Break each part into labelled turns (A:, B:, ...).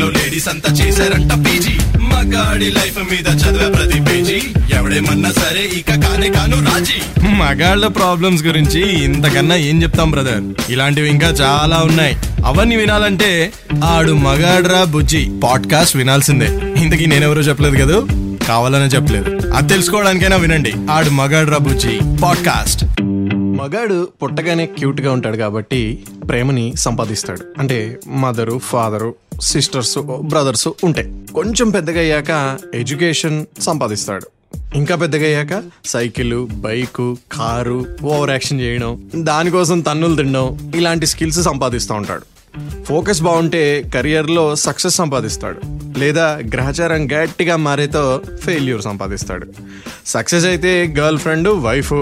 A: లో లేడీస్ అంతా చేశారంట పీజీ. మగాడి లైఫ్ మీద చదివే ప్రతి పేజీ. ఎవడేమన్నా సరే ఇక కానే కాను రాజీ.
B: మగాళ్ళ ప్రాబ్లమ్స్ గురించి ఇంతకన్నా ఏం చెప్తాం బ్రదర్ ఇలాంటివి ఇంకా చాలా ఉన్నాయి. అవన్నీ వినాలంటే ఆడు మగాడ్రా బుజ్జి. పాడ్కాస్ట్ వినాల్సిందే. ఇంతకీ నేనెవరో చెప్పలేదు కదా? కావాలనే చెప్పలేదు. అది తెలుసుకోవడానికైనా వినండి. ఆడు మగాడ్రా బుజ్జి. పాడ్కాస్ట్ మగాడు పుట్టగానే క్యూట్గా ఉంటాడు కాబట్టి ప్రేమని సంపాదిస్తాడు. అంటే మదరు ఫాదరు సిస్టర్స్ బ్రదర్స్ ఉంటాయి కొంచెం పెద్దగా అయ్యాక ఎడ్యుకేషన్ సంపాదిస్తాడు. ఇంకా పెద్దగా అయ్యాక cycle bike car over action చేయడం దానికోసం తన్నులు తినడం ఇలాంటి స్కిల్స్ సంపాదిస్తూ ఉంటాడు. ఫోకస్ బాగుంటే కెరియర్లో సక్సెస్ సంపాదిస్తాడు. లేదా గ్రహచారం గట్టిగా మారేతో ఫెయిల్యూర్ సంపాదిస్తాడు. సక్సెస్ అయితే గర్ల్ ఫ్రెండ్ వైఫ్.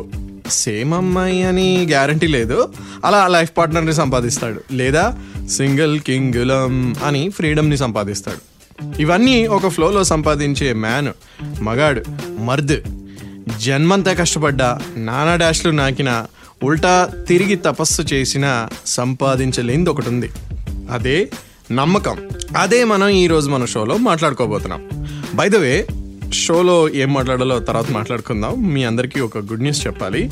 B: సేమ్ అమ్మాయి అని గ్యారంటీ లేదు. అలా లైఫ్ పార్ట్నర్ని సంపాదిస్తాడు. లేదా సింగిల్ కింగులం అని ఫ్రీడమ్ని సంపాదిస్తాడు. ఇవన్నీ ఒక ఫ్లోలో సంపాదించే మ్యాన్ మగాడు మర్ద్. జన్మంతా కష్టపడ్డా నానా డాష్లు నాకిన ఉల్టా తిరిగి తపస్సు చేసిన సంపాదించలేనిది ఒకటి ఉంది అదే నమ్మకం. అదే మనం ఈరోజు మన షోలో మాట్లాడుకోబోతున్నాం. బై ద వే షోలో ఏం మాట్లాడాలో తర్వాత మాట్లాడుకుందాం. మీ అందరికీ ఒక గుడ్ న్యూస్ చెప్పాలి.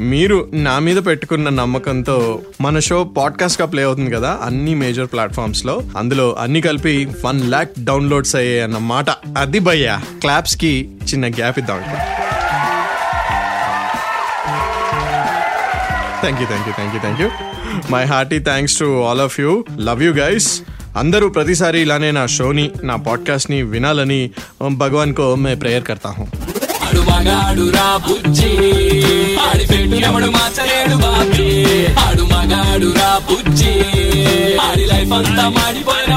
B: మీరు నా మీద పెట్టుకున్న నమ్మకంతో మన షో పాడ్కాస్ట్గా ప్లే అవుతుంది కదా అన్ని మేజర్ ప్లాట్ఫామ్స్లో. అందులో అన్ని కలిపి వన్ ల్యాక్ డౌన్లోడ్స్ అయ్యాయి అన్నమాట అది భయ్యా క్లాప్స్కి చిన్న గ్యాప్ ఇద్దాం thank you thank you thank you thank you my hearty thanks to all of you love you guys అందరూ ప్రతిసారి ఇలానే నా షోని నా పాడ్కాస్ట్ని వినాలని భగవాన్ కో మే ప్రేయర్ కర్తా హూँ.
C: ఆడి లైఫ్ అంతా మాడిపోయిన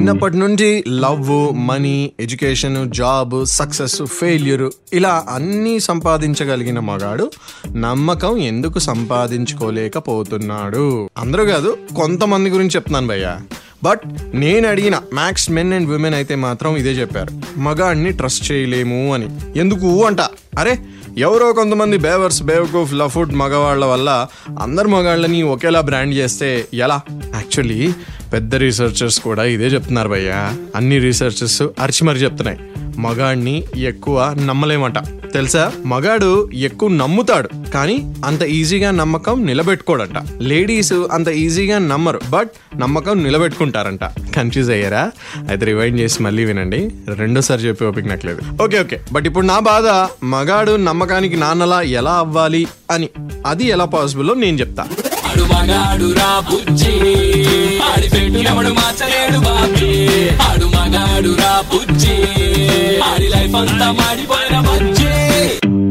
B: చిన్నప్పటి నుండి love money education job success failure ఇలా అన్నీ సంపాదించగలిగిన మగాడు నమ్మకం ఎందుకు సంపాదించుకోలేకపోతున్నాడు? అందరూ కాదు కొంతమంది గురించి చెప్తున్నాను భయ్యా. బట్ నేను అడిగిన మ్యాక్స్ మెన్ అండ్ విమెన్ అయితే మాత్రం ఇదే చెప్పారు. మగాడిని ట్రస్ట్ చేయలేము అని. ఎందుకు అంట? అరే ఎవరో కొంతమంది బేవర్స్ బేవకూఫ్ లఫుడ్ మగవాళ్ళ వల్ల అందరు మగాళ్ళని ఒకేలా బ్రాండ్ చేస్తే ఎలా? యాక్చువల్లీ పెద్ద రీసెర్చర్స్ కూడా ఇదే చెప్తున్నారు భయ్య. అన్ని రీసెర్చర్స్ అరిచి మరి చెప్తున్నాయి. మగాడిని ఎక్కువ నమ్మలేమట. తెలుసా? మగాడు ఎక్కువ నమ్ముతాడు. కానీ అంత ఈజీగా నమ్మకం నిలబెట్టుకోడట. లేడీస్ అంత ఈజీగా నమ్మరు. బట్ నమ్మకం నిలబెట్టుకుంటారంట. కన్ఫ్యూజ్ అయ్యారా? అయితే రివైండ్ చేసి మళ్ళీ వినండి. రెండోసారి చెప్పి ఓపిక నాకు లేదు. Okay okay. బట్ ఇప్పుడు నా బాధ మగాడు నమ్మకానికి నాన్నలా ఎలా అవ్వాలి అని. అది ఎలా పాసిబుల్లో నేను చెప్తాను
C: అడు మగాడు రా బుజ్జి. ఆడి పెట్టు ఎవడు మార్చలేడు బాబీ. ఆడు మగాడు రా బుజ్జి. ఆడి లైఫ్ అంతా మాడిపోయిన బుజ్జి.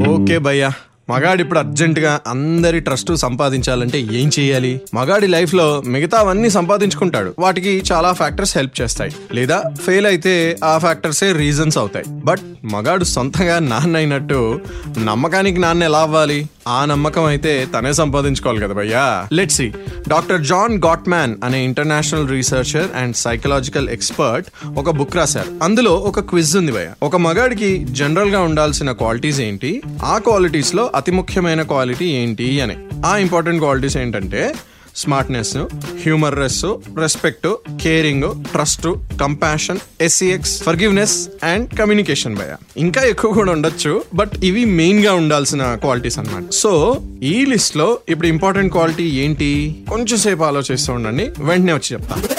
B: ఓకే భయ్యా. మగాడు ఇప్పుడు అర్జెంటుగా అందరి ట్రస్ట్ సంపాదించాలంటే ఏం చేయాలి? మగాడి లైఫ్లో మిగతావన్నీ సంపాదించుకుంటాడు. వాటికి చాలా ఫ్యాక్టర్స్ హెల్ప్ చేస్తాయి. లేదా ఫెయిల్ అయితే ఆ ఫ్యాక్టర్సే రీజన్స్ అవుతాయి. బట్ మగాడు సొంతంగా నాన్న అయినట్టు నమ్మకానికి నాన్న ఎలా అవ్వాలి? ఆ నమ్మకం అయితే తనే సంపాదించుకోవాలి కదా భయ్యా. Let see doctor John Gottman అనే international researcher and psychological expert ఒక బుక్ రాశారు. అందులో ఒక క్విజ్ ఉంది భయ్య. ఒక మగాడికి జనరల్గా ఉండాల్సిన క్వాలిటీస్ ఏంటి? ఆ క్వాలిటీస్లో అతి ముఖ్యమైన క్వాలిటీ ఏంటి అని. ఆ ఇంపార్టెంట్ క్వాలిటీస్ ఏంటంటే smartness humourness respect caring trust compassion sex forgiveness and communication భయ. ఇంకా ఎక్కువ కూడా ఉండొచ్చు బట్ ఇవి మెయిన్గా ఉండాల్సిన క్వాలిటీస్ అనమాట సో ఈ లిస్ట్లో ఇప్పుడు ఇంపార్టెంట్ క్వాలిటీ ఏంటి? కొంచెం సేపు ఆలోచిస్తూ ఉండండి వెంటనే వచ్చి చెప్తాను.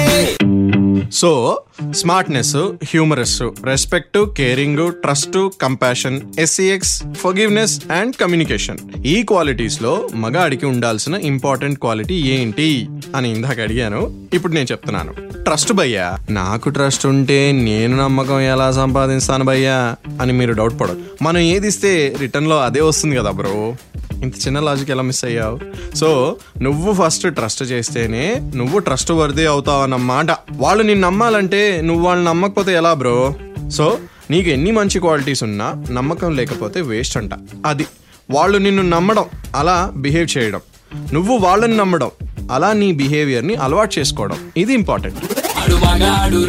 B: So smartness humorous respect caring trust compassion sex forgiveness and communication ఈ క్వాలిటీస్లో మగాడికి ఉండాల్సిన ఇంపార్టెంట్ క్వాలిటీ ఏంటి అని ఇందాక అడిగాను. ఇప్పుడు నేను చెప్తున్నాను. ట్రస్ట్ భయ్యా నాకు ట్రస్ట్ ఉంటే నేను నమ్మకం ఎలా సంపాదిస్తాను భయ్యా అని మీరు డౌట్ పడదు మనం ఏది ఇస్తే రిటర్న్లో అదే వస్తుంది కదా బ్రో ఇంత చిన్న లాజిక్ ఎలా మిస్ అయ్యావు? సో నువ్వు ఫస్ట్ ట్రస్ట్ చేస్తేనే నువ్వు ట్రస్ట్ వర్ది అవుతావు అన్నమాట వాళ్ళు నిన్ను నమ్మాలంటే నువ్వు వాళ్ళని నమ్మకపోతే ఎలా బ్రో సో నీకు ఎన్ని మంచి క్వాలిటీస్ ఉన్నా నమ్మకం లేకపోతే వేస్ట్ అంట. అది. వాళ్ళు నిన్ను నమ్మడం అలా బిహేవ్ చేయడం. నువ్వు వాళ్ళని నమ్మడం అలా నీ బిహేవియర్ని అలవాటు చేసుకోవడం. ఇది ఇంపార్టెంట్
C: ఆడు మగాడు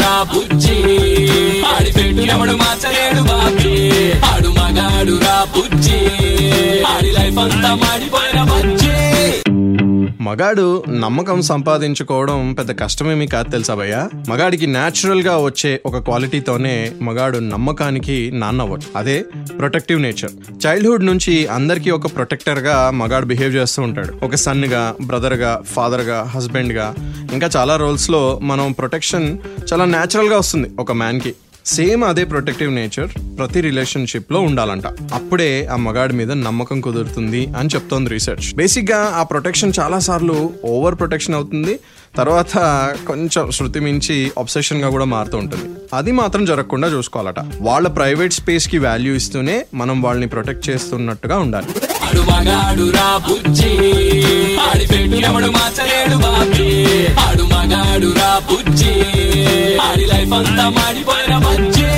C: రా మగాడు
B: నమ్మకం సంపాదించుకోవడం పెద్ద కష్టమేమీ కాదు తెలుసా భయ్య? మగాడికి న్యాచురల్గా వచ్చే ఒక క్వాలిటీతోనే మగాడు నమ్మకానికి నాన్నవ్వచ్చు అదే ప్రొటెక్టివ్ నేచర్ చైల్డ్హుడ్ నుంచి అందరికీ ఒక ప్రొటెక్టర్గా మగాడు బిహేవ్ చేస్తూ ఉంటాడు. ఒక సన్గా బ్రదర్గా ఫాదర్గా హస్బెండ్గా. ఇంకా చాలా రోల్స్లో మనం ప్రొటెక్షన్ చాలా న్యాచురల్గా వస్తుంది ఒక మ్యాన్కి. సేమ్ అదే ప్రొటెక్టివ్ నేచర్ ప్రతి రిలేషన్షిప్లో ఉండాలంట. అప్పుడే ఆ మగాడి మీద నమ్మకం కుదురుతుంది అని చెప్తోంది రీసెర్చ్. బేసిక్గా ఆ ప్రొటెక్షన్ చాలా సార్లు ఓవర్ ప్రొటెక్షన్ అవుతుంది. తర్వాత కొంచెం శృతి మించి అబ్సెషన్గా కూడా మారుతూ ఉంటుంది. అది మాత్రం జరగకుండా చూసుకోవాలట. వాళ్ళ ప్రైవేట్ స్పేస్కి వాల్యూ ఇస్తూనే మనం వాళ్ళని ప్రొటెక్ట్ చేస్తున్నట్టుగా ఉండాలి.
C: ఆడు మగాడు రా బుజ్జి. ఆడి పెట్టు ఎవడు మార్చలేడు బాబీ. ఆడు మగాడు రా బుజ్జి. ఆడి లైఫ్ అంతా మాడిపోయిన బజ్జి.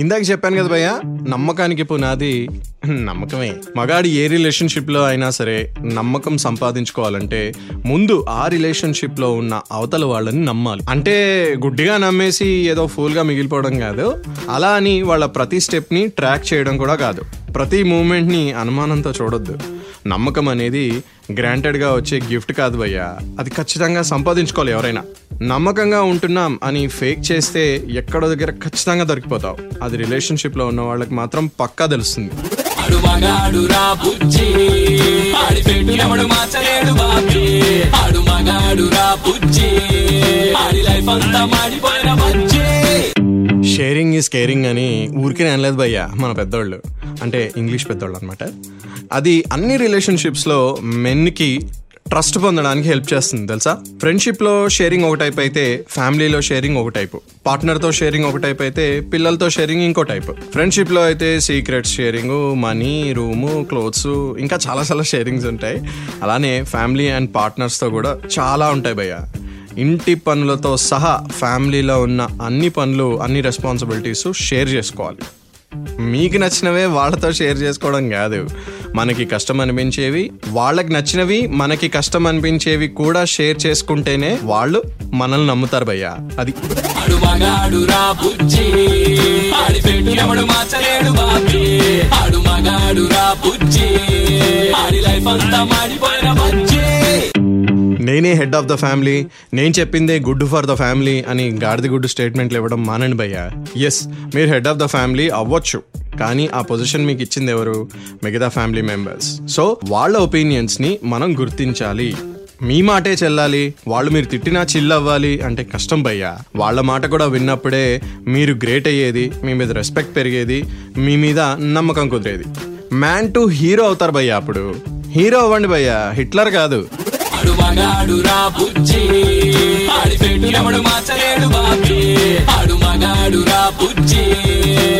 B: ఇందాక చెప్పాను కదా భయ్య నమ్మకానికి పునాది నమ్మకమే. మగాడి ఏ రిలేషన్షిప్లో అయినా సరే నమ్మకం సంపాదించుకోవాలంటే ముందు ఆ రిలేషన్షిప్లో ఉన్న అవతల వాళ్ళని నమ్మాలి. అంటే గుడ్డిగా నమ్మేసి ఏదో ఫూల్గా మిగిలిపోవడం కాదు. అలా అని వాళ్ళ ప్రతి స్టెప్ని ట్రాక్ చేయడం కూడా కాదు. ప్రతి మూమెంట్ని అనుమానంతో చూడొద్దు. నమ్మకం అనేది గ్రాంటెడ్గా వచ్చే గిఫ్ట్ కాదు భయ్యా. అది ఖచ్చితంగా సంపాదించుకోవాలి ఎవరైనా. నమ్మకంగా ఉంటున్నాం అని ఫేక్ చేస్తే ఎక్కడో దగ్గర ఖచ్చితంగా దొరికిపోతావు. అది రిలేషన్షిప్లో ఉన్న వాళ్ళకి మాత్రం పక్కా తెలుస్తుంది.
C: ఆడి లైఫ్ అంతా మాడిపోయిన
B: షేరింగ్ ఈజ్ కేరింగ్ అని ఊరికే అనలేదు భయ్యా మన పెద్దోళ్ళు. అంటే ఇంగ్లీష్ పెద్దోళ్ళు అనమాట అది అన్ని రిలేషన్షిప్స్లో మెన్కి ట్రస్ట్ పొందడానికి హెల్ప్ చేస్తుంది తెలుసా? ఫ్రెండ్షిప్లో షేరింగ్ ఒక టైప్ అయితే ఫ్యామిలీలో షేరింగ్ ఒక టైపు. పార్ట్నర్తో షేరింగ్ ఒక టైప్ అయితే పిల్లలతో షేరింగ్ ఇంకో టైప్. ఫ్రెండ్షిప్లో అయితే secrets sharing money room clothes ఇంకా చాలా చాలా షేరింగ్స్ ఉంటాయి. అలానే ఫ్యామిలీ అండ్ పార్ట్నర్స్తో కూడా చాలా ఉంటాయి భయ్యా. ఇంటి పనులతో సహా ఫ్యామిలీలో ఉన్న అన్ని పనులు అన్ని రెస్పాన్సిబిలిటీస్ షేర్ చేసుకోవాలి. మీకు నచ్చినవే వాళ్ళతో షేర్ చేసుకోవడం కాదు. మనకి కష్టం అనిపించేవి వాళ్ళకి నచ్చినవి మనకి కష్టం అనిపించేవి కూడా షేర్ చేసుకుంటేనే వాళ్ళు మనల్ని నమ్ముతారు భయ్యా. అది.
C: ఆడి లైఫ్ అంతా మాడిపోయిన
B: నేనే హెడ్ ఆఫ్ ద ఫ్యామిలీ నేను చెప్పిందే గుడ్ ఫర్ ద ఫ్యామిలీ అని గాడిద గుడ్డు స్టేట్మెంట్లు ఇవ్వడం మానండి భయ్యా. ఎస్ మీరు హెడ్ ఆఫ్ ద ఫ్యామిలీ అవ్వచ్చు కానీ ఆ పొజిషన్ మీకు ఇచ్చింది ఎవరు? మిగతా ఫ్యామిలీ మెంబర్స్ సో వాళ్ళ ఒపీనియన్స్ని మనం గుర్తించాలి. మీ మాటే చెల్లాలి వాళ్ళు మీరు తిట్టినా చిల్లవ్వాలి అంటే కష్టం భయ్యా. వాళ్ళ మాట కూడా విన్నప్పుడే మీరు గ్రేట్ అయ్యేది మీ మీద రెస్పెక్ట్ పెరిగేది మీ మీద నమ్మకం కుదిరేది. మ్యాన్ టు హీరో అవుతారు భయ్యా అప్పుడు. హీరో అవ్వండి భయ్యా హిట్లర్ కాదు.
C: వాడు మగాడు రా బుజ్జి. ఆడి పెట్టు ఎవడు మార్చలేడు బాబీ. ఆడు మగాడు రా బుజ్జి.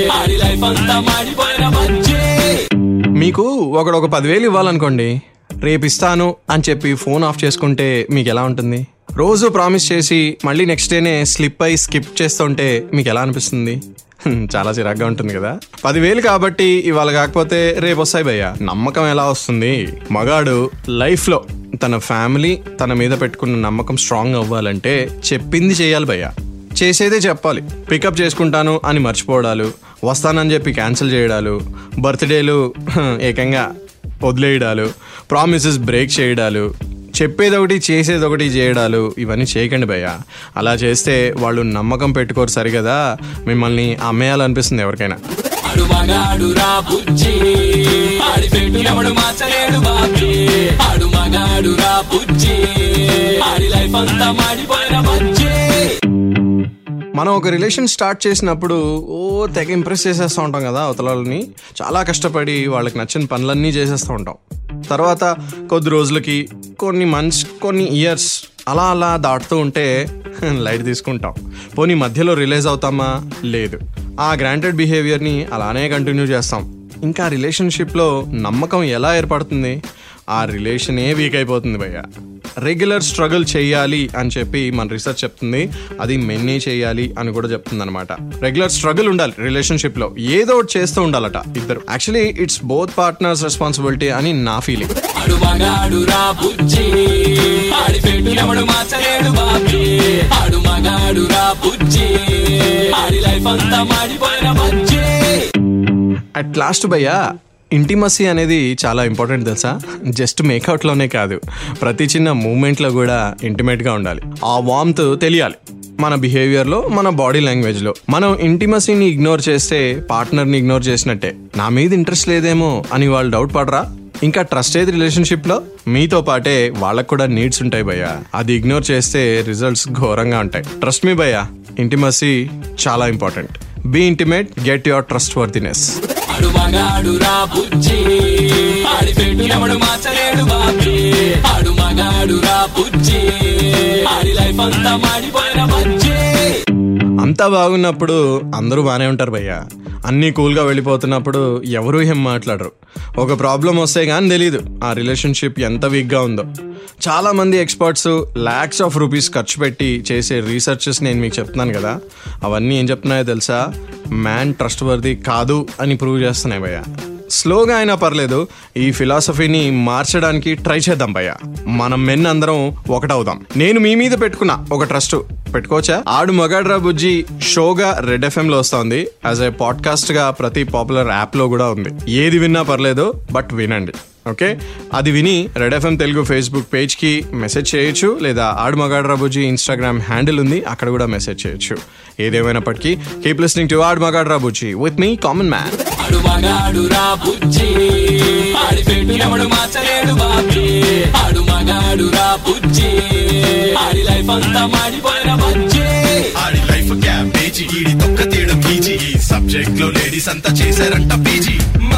C: ఆడి లైఫ్ అంతా మాడిపోయిన బజ్జి.
B: మీకు ఒకడు ఒక పదివేలు ఇవ్వాలనుకోండి. రేపు ఇస్తాను అని చెప్పి ఫోన్ ఆఫ్ చేసుకుంటే మీకు ఎలా ఉంటుంది? రోజు ప్రామిస్ చేసి మళ్ళీ నెక్స్ట్ డేనే స్లిప్ అయి స్కిప్ చేస్తుంటే మీకు ఎలా అనిపిస్తుంది? చాలా చిరాగ్గా ఉంటుంది కదా. పదివేలు కాబట్టి ఇవాళ కాకపోతే రేపు వస్తాయి భయ్యా. నమ్మకం ఎలా వస్తుంది? మగాడు లైఫ్లో. తన ఫ్యామిలీ తన మీద పెట్టుకున్న నమ్మకం స్ట్రాంగ్ అవ్వాలంటే చెప్పింది చేయాలి భయ్య. చేసేదే చెప్పాలి. పికప్ చేసుకుంటాను అని మర్చిపోవడాలు వస్తానని చెప్పి క్యాన్సిల్ చేయడాలు బర్త్డేలు ఏకంగా వదిలేయడాలు ప్రామిసెస్ బ్రేక్ చేయడాలు చెప్పేదొకటి చేసేదొకటి చేసేది ఒకటి చేయడాలు ఇవన్నీ చేయకండి భయ్య. అలా చేస్తే వాళ్ళు నమ్మకం పెట్టుకోరు సరిగదా? మిమ్మల్ని అమ్మేయాలనిపిస్తుంది ఎవరికైనా.
C: ఆడు మగాడు బుజ్జి. ఆడి లైఫ్ అంతా మాడిపోయిన బజ్జి.
B: మనం ఒక రిలేషన్ స్టార్ట్ చేసినప్పుడు ఓ తెగ ఇంప్రెస్ చేసేస్తూ ఉంటాం కదా అవతలని చాలా కష్టపడి వాళ్ళకి నచ్చిన పనులన్నీ చేసేస్తూ ఉంటాం. తర్వాత కొద్ది రోజులకి కొన్ని మంత్స్ కొన్ని ఇయర్స్ అలా అలా దాటుతూ ఉంటే లైట్ తీసుకుంటాం. పోనీ మధ్యలో రిలీజ్ అవుతామా? లేదు. ఆ గ్రాంటెడ్ బిహేవియర్ని అలానే కంటిన్యూ చేస్తాం. ఇంకా రిలేషన్షిప్లో నమ్మకం ఎలా ఏర్పడుతుంది? ఆ రిలేషనే వీక్ అయిపోతుంది భయ్య. రెగ్యులర్ స్ట్రగుల్ చేయాలి అని చెప్పి మన రీసెర్చ్ చెప్తుంది. అది మెన్నే చేయాలి అని కూడా చెప్తుంది అనమాట రెగ్యులర్ స్ట్రగుల్ ఉండాలి రిలేషన్షిప్లో. ఏదో ఒకటి చేస్తూ ఉండాలట ఇద్దరు. Actually it's both partners responsibility అని నా ఫీలింగ్ అట్ లాస్ట్ భయ్య ఇంటిమసీ అనేది చాలా ఇంపార్టెంట్ తెలుసా? జస్ట్ మేకౌట్లోనే కాదు. ప్రతి చిన్న మూమెంట్లో కూడా ఇంటిమేట్గా ఉండాలి. ఆ వామ్త్ తెలియాలి. మన బిహేవియర్లో మన బాడీ లాంగ్వేజ్లో మనం ఇంటిమసీని ఇగ్నోర్ చేస్తే పార్ట్నర్ని ఇగ్నోర్ చేసినట్టే. నా మీద ఇంట్రెస్ట్ లేదేమో అని వాళ్ళు డౌట్ పడరా? ఇంకా ట్రస్ట్ ఏది రిలేషన్షిప్లో మీతో పాటే వాళ్ళకు కూడా నీడ్స్ ఉంటాయి భయ్యా. అది ఇగ్నోర్ చేస్తే రిజల్ట్స్ ఘోరంగా ఉంటాయి. ట్రస్ట్ మీ భయ్యా ఇంటిమసీ చాలా important be intimate get your trustworthiness
C: అడు మగాడు రా బుజ్జి. ఆడి ఎవడు మార్చలేడు బాబీ. ఆడు మగాడు రా బుజ్జి. ఆడి లైఫ్ అంతా మాడిపోయిన బజ్జీ.
B: అంతా బాగున్నప్పుడు అందరూ బాగానే ఉంటారు భయ్య. అన్నీ కూల్గా వెళ్ళిపోతున్నప్పుడు ఎవరూ ఏం మాట్లాడరు. ఒక ప్రాబ్లం వస్తే కానీ తెలియదు ఆ రిలేషన్షిప్ ఎంత వీక్గా ఉందో. చాలా మంది ఎక్స్పర్ట్స్ ల్యాక్స్ ఆఫ్ రూపీస్ ఖర్చు పెట్టి చేసే రీసెర్చెస్ నేను మీకు చెప్తున్నాను కదా. అవన్నీ ఏం చెప్తున్నాయో తెలుసా? మ్యాన్ ట్రస్ట్ వర్ది కాదు అని ప్రూవ్ చేస్తున్నాయి భయ్య. స్లోగా అయినా పర్లేదు ఈ ఫిలాసఫీని మార్చడానికి ట్రై చేద్దాం భయ్య. మనం మెన్ అందరం ఒకటవుదాం. నేను మీ మీద పెట్టుకున్నా ఒక ట్రస్ట్ పెట్టుకోవచ్చా? ఆడు మగాడ్రా బుజ్జి షోగా రెడ్ ఎఫ్ఎం లో వస్తుంది. యాజ్ ఏ పాడ్కాస్ట్గా ప్రతి పాపులర్ యాప్లో కూడా ఉంది. ఏది విన్నా పర్లేదు బట్ వినండి. ఓకే? అది విని రెడ్ ఎఫ్ఎం తెలుగు ఫేస్బుక్ పేజ్కి మెసేజ్ చేయొచ్చు లేదా ఆడు మగాడ్రా బుజ్జి ఇన్స్టాగ్రామ్ హ్యాండిల్ ఉంది అక్కడ కూడా మెసేజ్ చేయొచ్చు. ఏదేమైనప్పటికీ కీప్ లిస్నింగ్ టు ఆడు మగాడ్రా బుజ్జి. విత్ మీ కామన్ మ్యాన్
C: మగాడు మగాడు
A: సబ్జెక్ట్లో లేడీస్ అంతా చేశారంట పీజీ.